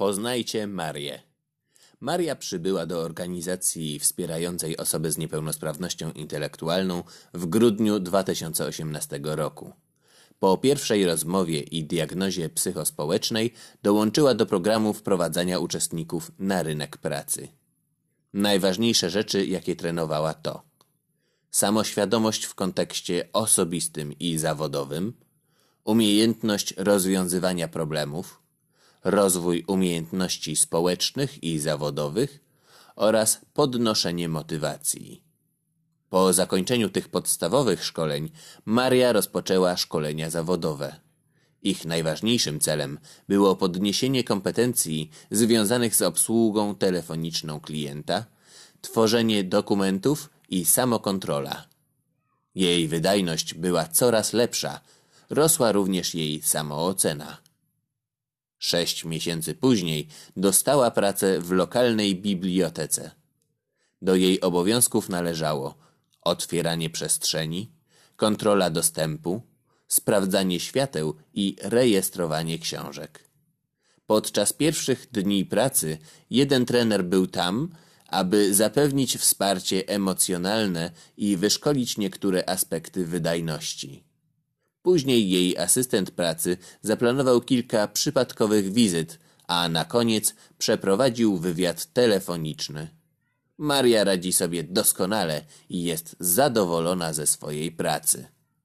Poznajcie Marię. Maria przybyła do organizacji wspierającej osoby z niepełnosprawnością intelektualną w grudniu 2018 roku. Po pierwszej rozmowie i diagnozie psychospołecznej dołączyła do programu wprowadzania uczestników na rynek pracy. Najważniejsze rzeczy, jakie trenowała to samoświadomość w kontekście osobistym i zawodowym, umiejętność rozwiązywania problemów, rozwój umiejętności społecznych i zawodowych oraz podnoszenie motywacji. Po zakończeniu tych podstawowych szkoleń Maria rozpoczęła szkolenia zawodowe. Ich najważniejszym celem było podniesienie kompetencji związanych z obsługą telefoniczną klienta, tworzenie dokumentów i samokontrola. Jej wydajność była coraz lepsza, rosła również jej samoocena. Sześć miesięcy później dostała pracę w lokalnej bibliotece. Do jej obowiązków należało otwieranie przestrzeni, kontrola dostępu, sprawdzanie świateł i rejestrowanie książek. Podczas pierwszych dni pracy jeden trener był tam, aby zapewnić wsparcie emocjonalne i wyszkolić niektóre aspekty wydajności. Później jej asystent pracy zaplanował kilka przypadkowych wizyt, a na koniec przeprowadził wywiad telefoniczny. Maria radzi sobie doskonale i jest zadowolona ze swojej pracy.